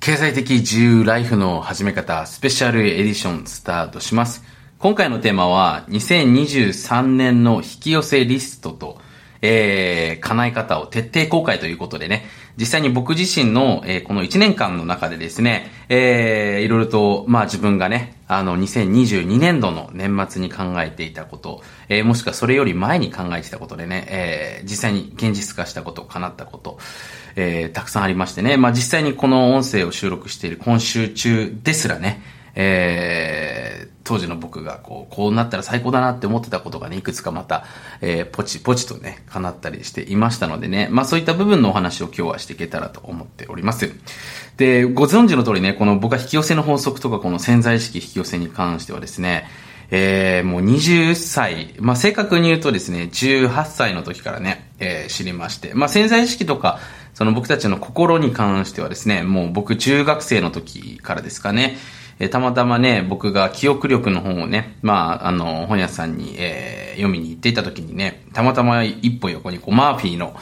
経済的自由ライフの始め方スペシャルエディションスタートします。今回のテーマは2023年の引き寄せリストと、えー、叶え方を徹底公開ということでね、実際に僕自身の、えー、この1年間の中でですね、えー、いろいろと、まあ自分がね、あの、2022年度の年末に考えていたこと、えー、もしくはそれより前に考えてたことでね、えー、実際に現実化したこと、叶ったこと、えー、たくさんありましてね、まあ実際にこの音声を収録している今週中ですらね、えー、当時の僕がこう、こうなったら最高だなって思ってたことがね、いくつかまた、えー、ポチポチとね、叶ったりしていましたのでね、まあそういった部分のお話を今日はしていけたらと思っております。で、ご存知の通りね、この僕は引き寄せの法則とかこの潜在意識引き寄せに関してはですね、えー、もう20歳、まあ、正確に言うとですね、18歳の時からね、えー、知りまして、まあ、潜在意識とか、その僕たちの心に関してはですね、もう僕中学生の時からですかね、え、たまたまね、僕が記憶力の本をね、まあ、あの、本屋さんに、えー、読みに行っていた時にね、たまたま一歩横にこう、マーフィーの、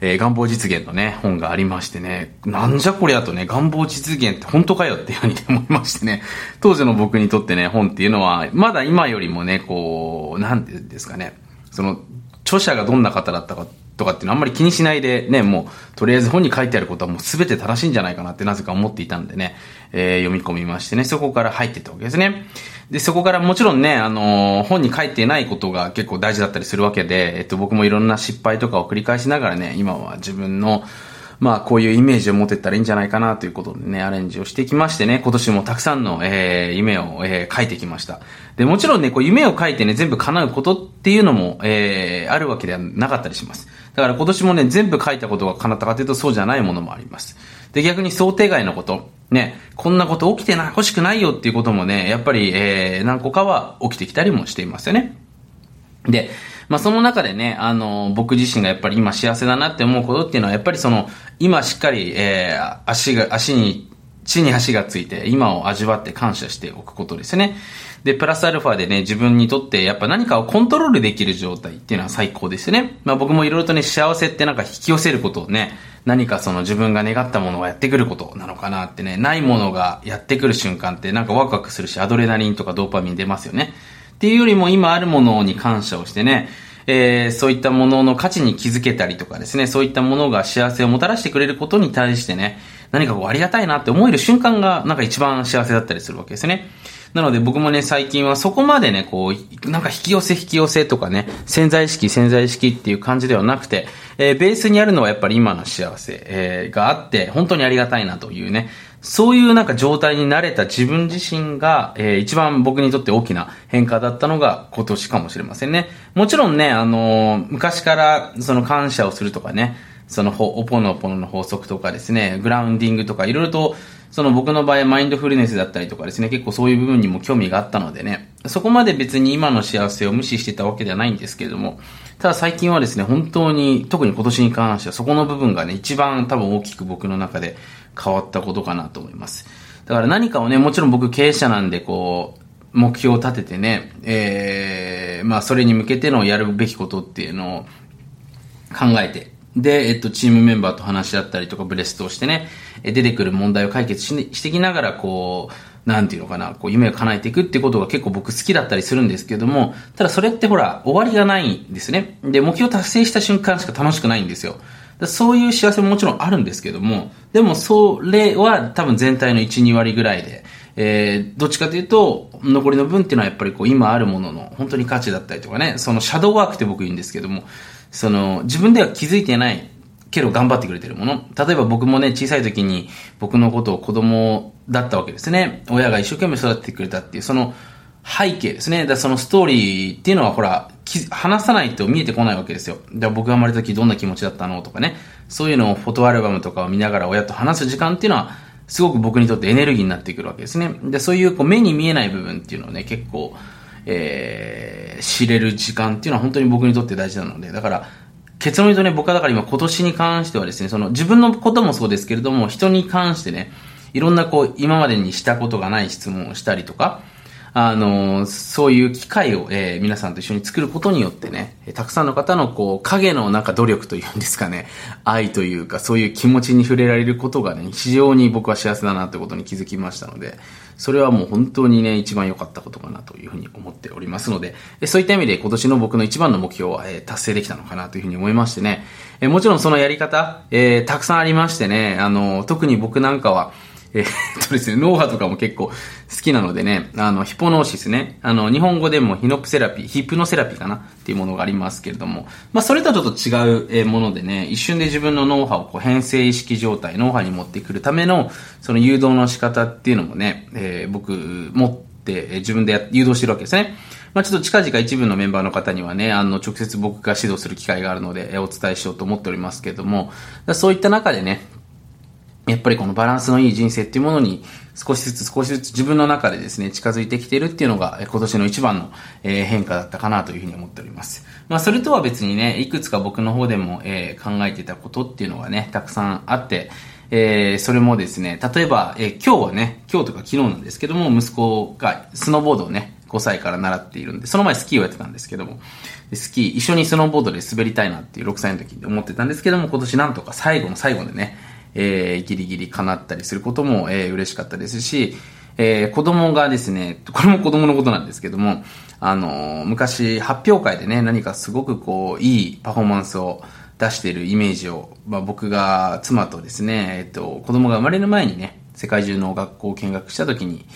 えー、願望実現のね、本がありましてね、なんじゃこりゃとね、願望実現って本当かよっていうふうに思いましてね、当時の僕にとってね、本っていうのは、まだ今よりもね、こう、なんていうんですかね、その、著者がどんな方だったかとかっていうのはあんまり気にしないでね、もう、とりあえず本に書いてあることはもう全て正しいんじゃないかなってなぜか思っていたんでね、えー、読み込みましてね、そこから入ってったわけですね。で、そこからもちろんね、あのー、本に書いてないことが結構大事だったりするわけで、えっと、僕もいろんな失敗とかを繰り返しながらね、今は自分の、まあ、こういうイメージを持ってったらいいんじゃないかなということでね、アレンジをしてきましてね、今年もたくさんの、えー、夢を、えー、書いてきました。で、もちろんね、こう夢を書いてね、全部叶うことっていうのも、えー、あるわけではなかったりします。だから今年もね、全部書いたことが叶ったかというとそうじゃないものもあります。で、逆に想定外のこと、ね、こんなこと起きてな、欲しくないよっていうこともね、やっぱり、えー、何個かは起きてきたりもしていますよね。で、まあ、その中でね、あの、僕自身がやっぱり今幸せだなって思うことっていうのは、やっぱりその、今しっかり、えー、足が、足に、地に足がついて、今を味わって感謝しておくことですね。で、プラスアルファでね、自分にとってやっぱ何かをコントロールできる状態っていうのは最高ですよね。まあ僕もいろいろとね、幸せってなんか引き寄せることをね、何かその自分が願ったものがやってくることなのかなってね、ないものがやってくる瞬間ってなんかワクワクするし、アドレナリンとかドーパミン出ますよね。っていうよりも今あるものに感謝をしてね、えー、そういったものの価値に気づけたりとかですね、そういったものが幸せをもたらしてくれることに対してね、何かこうありがたいなって思える瞬間がなんか一番幸せだったりするわけですね。なので僕もね、最近はそこまでね、こう、なんか引き寄せ引き寄せとかね、潜在意識潜在意識っていう感じではなくて、えー、ベースにあるのはやっぱり今の幸せ、えー、があって、本当にありがたいなというね、そういうなんか状態になれた自分自身が、えー、一番僕にとって大きな変化だったのが今年かもしれませんね。もちろんね、あのー、昔からその感謝をするとかね、そのおポノポノの法則とかですね、グラウンディングとかいろいろと、その僕の場合マインドフルネスだったりとかですね、結構そういう部分にも興味があったのでね、そこまで別に今の幸せを無視してたわけではないんですけれども、ただ最近はですね、本当に、特に今年に関してはそこの部分がね、一番多分大きく僕の中で変わったことかなと思います。だから何かをね、もちろん僕経営者なんで、こう、目標を立ててね、えー、まあそれに向けてのやるべきことっていうのを考えて、で、えっと、チームメンバーと話し合ったりとかブレストをしてね、出てくる問題を解決ししてきながら、こう、なんていうのかな、こう、夢を叶えていくってことが結構僕好きだったりするんですけども、ただそれってほら、終わりがないんですね。で、目標達成した瞬間しか楽しくないんですよ。そういう幸せももちろんあるんですけども、でもそれは多分全体の1、2割ぐらいで、えー、どっちかというと、残りの分っていうのはやっぱりこう今あるものの本当に価値だったりとかね、そのシャドーワークって僕言うんですけども、その自分では気づいてないけど頑張ってくれてるもの。例えば僕もね、小さい時に僕のことを子供だったわけですね。親が一生懸命育ててくれたっていう、その背景ですね。だそのストーリーっていうのはほら、話さないと見えてこないわけですよ。だ僕が生まれた時どんな気持ちだったのとかね。そういうのをフォトアルバムとかを見ながら親と話す時間っていうのは、すごく僕にとってエネルギーになってくるわけですね。で、そういうこう目に見えない部分っていうのをね、結構、えー、知れる時間っていうのは本当に僕にとって大事なので、だから、結論言うとね、僕はだから今今年に関してはですね、その自分のこともそうですけれども、人に関してね、いろんなこう、今までにしたことがない質問をしたりとか、あの、そういう機会を、えー、皆さんと一緒に作ることによってね、たくさんの方のこう、影のなんか努力というんですかね、愛というか、そういう気持ちに触れられることがね、非常に僕は幸せだなということに気づきましたので、それはもう本当にね、一番良かったことかなというふうに思っておりますので、そういった意味で今年の僕の一番の目標は、え、達成できたのかなというふうに思いましてね、え、もちろんそのやり方、えー、たくさんありましてね、あの、特に僕なんかは、え、っとですね、脳波とかも結構好きなのでね、あの、ヒポノーシスね、あの、日本語でもヒノプセラピー、ヒプノセラピーかなっていうものがありますけれども、まあ、それとはちょっと違うものでね、一瞬で自分の脳波をこう変性意識状態、脳波に持ってくるための、その誘導の仕方っていうのもね、えー、僕、持って、自分で誘導してるわけですね。まあ、ちょっと近々一部のメンバーの方にはね、あの、直接僕が指導する機会があるので、お伝えしようと思っておりますけれども、そういった中でね、ぱりこのバランスのいい人生っていうものに少しずつ少しずつ自分の中でですね、近づいてきてるっていうのが今年の一番の変化だったかなというふうに思っております。まあそれとは別にね、いくつか僕の方でも考えてたことっていうのがね、たくさんあって、えー、それもですね、例えば、えー、今日はね、今日とか昨日なんですけども、息子がスノーボードをね、5歳から習っているんで、その前スキーをやってたんですけども、スキー、一緒にスノーボードで滑りたいなっていう6歳の時に思ってたんですけども、今年なんとか最後の最後でね、えー、ギリギリ叶ったりすることも、えー、嬉しかったですし、えー、子供がですね、これも子供のことなんですけども、あの、昔発表会でね、何かすごくこう、いいパフォーマンスを出しているイメージを、まあ、僕が妻とですね、えっと、子供が生まれる前にね、世界中の学校を見学した時に、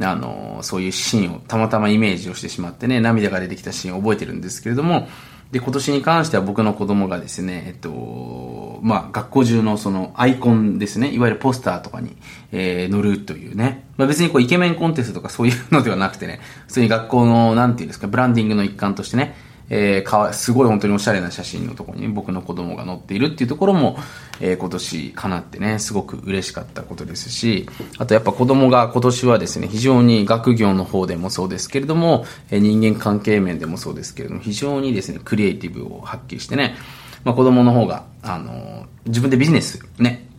あの、そういうシーンをたまたまイメージをしてしまってね、涙が出てきたシーンを覚えてるんですけれども、で、今年に関しては僕の子供がですね、えっと、まあ、学校中のそのアイコンですね、いわゆるポスターとかに、えー、載るというね、まあ、別にこうイケメンコンテストとかそういうのではなくてね、普通に学校の、なんていうんですか、ブランディングの一環としてね、えー、かわ、すごい本当におしゃれな写真のところに僕の子供が載っているっていうところも、えー、今年かなってね、すごく嬉しかったことですし、あとやっぱ子供が今年はですね、非常に学業の方でもそうですけれども、えー、人間関係面でもそうですけれども、非常にですね、クリエイティブを発揮してね、まあ子供の方が、あの自分でビジネスね、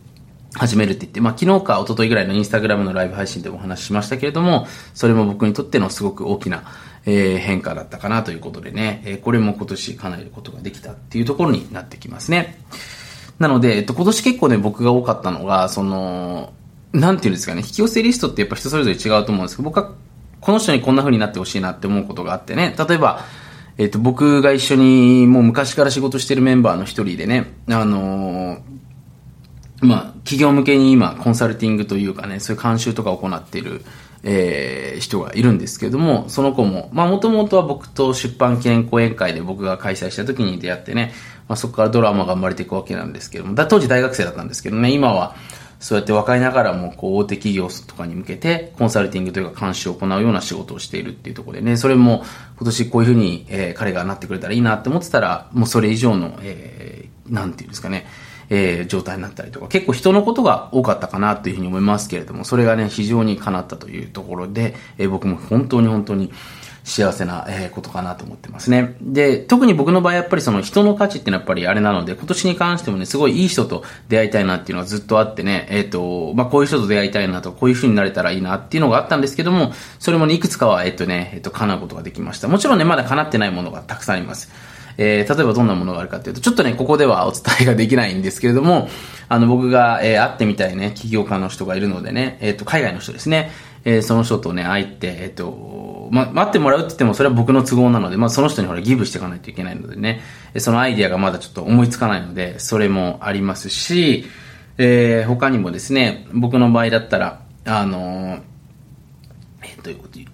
始めるって言って、まあ昨日か一昨日ぐらいのインスタグラムのライブ配信でもお話ししましたけれども、それも僕にとってのすごく大きな、えー、変化だったかなということでね、えー、これも今年叶えることができたっていうところになってきますね。なので、えっと、今年結構ね、僕が多かったのが、その、なんていうんですかね、引き寄せリストってやっぱ人それぞれ違うと思うんですけど、僕はこの人にこんな風になってほしいなって思うことがあってね、例えば、えっと、僕が一緒にもう昔から仕事してるメンバーの一人でね、あのー、まあ、企業向けに今、コンサルティングというかね、そういう監修とかを行っている、えー、人がいるんですけれども、その子も、まあもともとは僕と出版記念講演会で僕が開催した時に出会ってね、まあそこからドラマが生まれていくわけなんですけども、だ当時大学生だったんですけどね、今はそうやって若いながらもこう大手企業とかに向けてコンサルティングというか監視を行うような仕事をしているっていうところでね、それも今年こういうふうに、えー、彼がなってくれたらいいなって思ってたら、もうそれ以上の、えー、なんていうんですかね、えー、状態になったりとか、結構人のことが多かったかなというふうに思いますけれども、それがね、非常に叶ったというところで、えー、僕も本当に本当に幸せな、えことかなと思ってますね。で、特に僕の場合やっぱりその人の価値ってのはやっぱりあれなので、今年に関してもね、すごいいい人と出会いたいなっていうのはずっとあってね、えっ、ー、と、まあ、こういう人と出会いたいなと、こういう風になれたらいいなっていうのがあったんですけども、それもね、いくつかは、えっ、ー、とね、えっ、ー、と、叶うことができました。もちろんね、まだ叶ってないものがたくさんあります。えー、例えばどんなものがあるかっていうと、ちょっとね、ここではお伝えができないんですけれども、あの、僕が、えー、会ってみたいね、起業家の人がいるのでね、えっ、ー、と、海外の人ですね、えー、その人とね、会って、えっ、ー、と、ま、待ってもらうって言っても、それは僕の都合なので、まあ、その人にほら、ギブしていかないといけないのでね、そのアイディアがまだちょっと思いつかないので、それもありますし、えー、他にもですね、僕の場合だったら、あのーえっと、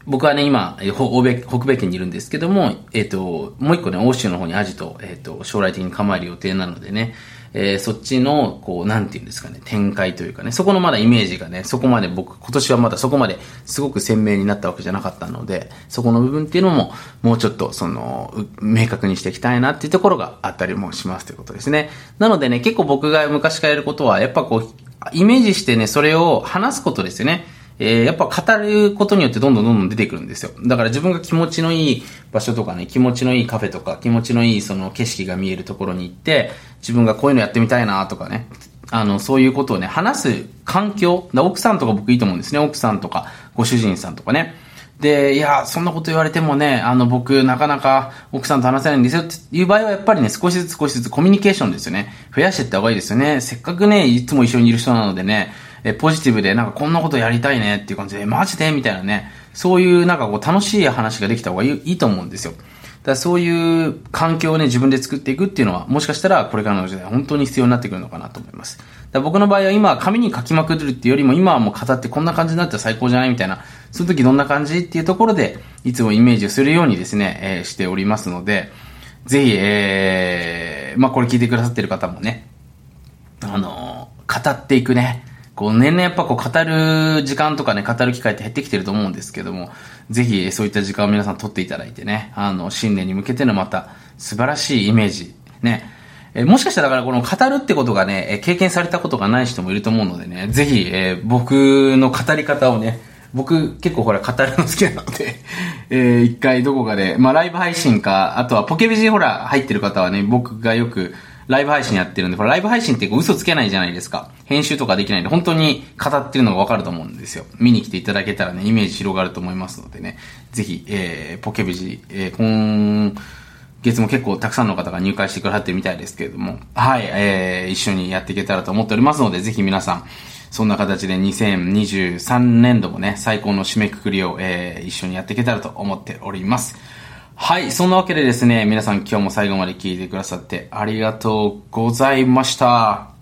僕はね、今、欧米、北米圏にいるんですけども、えっと、もう一個ね、欧州の方にアジト、えっと、将来的に構える予定なのでね、えー、そっちの、こう、なんていうんですかね、展開というかね、そこのまだイメージがね、そこまで僕、今年はまだそこまですごく鮮明になったわけじゃなかったので、そこの部分っていうのも、もうちょっと、その、明確にしていきたいなっていうところがあったりもしますということですね。なのでね、結構僕が昔からやることは、やっぱこう、イメージしてね、それを話すことですよね。えー、やっぱ語ることによってどんどんどんどん出てくるんですよ。だから自分が気持ちのいい場所とかね、気持ちのいいカフェとか、気持ちのいいその景色が見えるところに行って、自分がこういうのやってみたいなとかね、あの、そういうことをね、話す環境、奥さんとか僕いいと思うんですね。奥さんとか、ご主人さんとかね。で、いや、そんなこと言われてもね、あの、僕、なかなか奥さんと話せないんですよっていう場合は、やっぱりね、少しずつ少しずつコミュニケーションですよね。増やしていった方がいいですよね。せっかくね、いつも一緒にいる人なのでね、え、ポジティブで、なんかこんなことやりたいねっていう感じで、マジでみたいなね、そういうなんかこう楽しい話ができた方がいいと思うんですよ。だからそういう環境をね、自分で作っていくっていうのは、もしかしたらこれからの時代本当に必要になってくるのかなと思います。だ僕の場合は今、紙に書きまくるっていうよりも、今はもう語ってこんな感じになったら最高じゃないみたいな、その時どんな感じっていうところで、いつもイメージをするようにですね、えー、しておりますので、ぜひ、えー、まあこれ聞いてくださってる方もね、あのー、語っていくね、こう年々やっぱこう語る時間とかね、語る機会って減ってきてると思うんですけども、ぜひそういった時間を皆さん取っていただいてね、あの、新年に向けてのまた素晴らしいイメージ、ね、えもしかしたらだからこの語るってことがね、経験されたことがない人もいると思うのでね、ぜひ、え、僕の語り方をね、僕結構ほら語るの好きなので えー、一回どこかで、まあライブ配信か、あとはポケビジほら入ってる方はね、僕がよくライブ配信やってるんで、ほらライブ配信って嘘つけないじゃないですか。編集とかできないんで、本当に語ってるのがわかると思うんですよ。見に来ていただけたらね、イメージ広がると思いますのでね、ぜひ、えー、ポケビジ、えー、今、月も結構たくさんの方が入会してくださってるみたいですけれども、はい、えー、一緒にやっていけたらと思っておりますので、ぜひ皆さん、そんな形で2023年度もね、最高の締めくくりを、えー、一緒にやっていけたらと思っております。はい、そんなわけでですね、皆さん今日も最後まで聞いてくださってありがとうございました。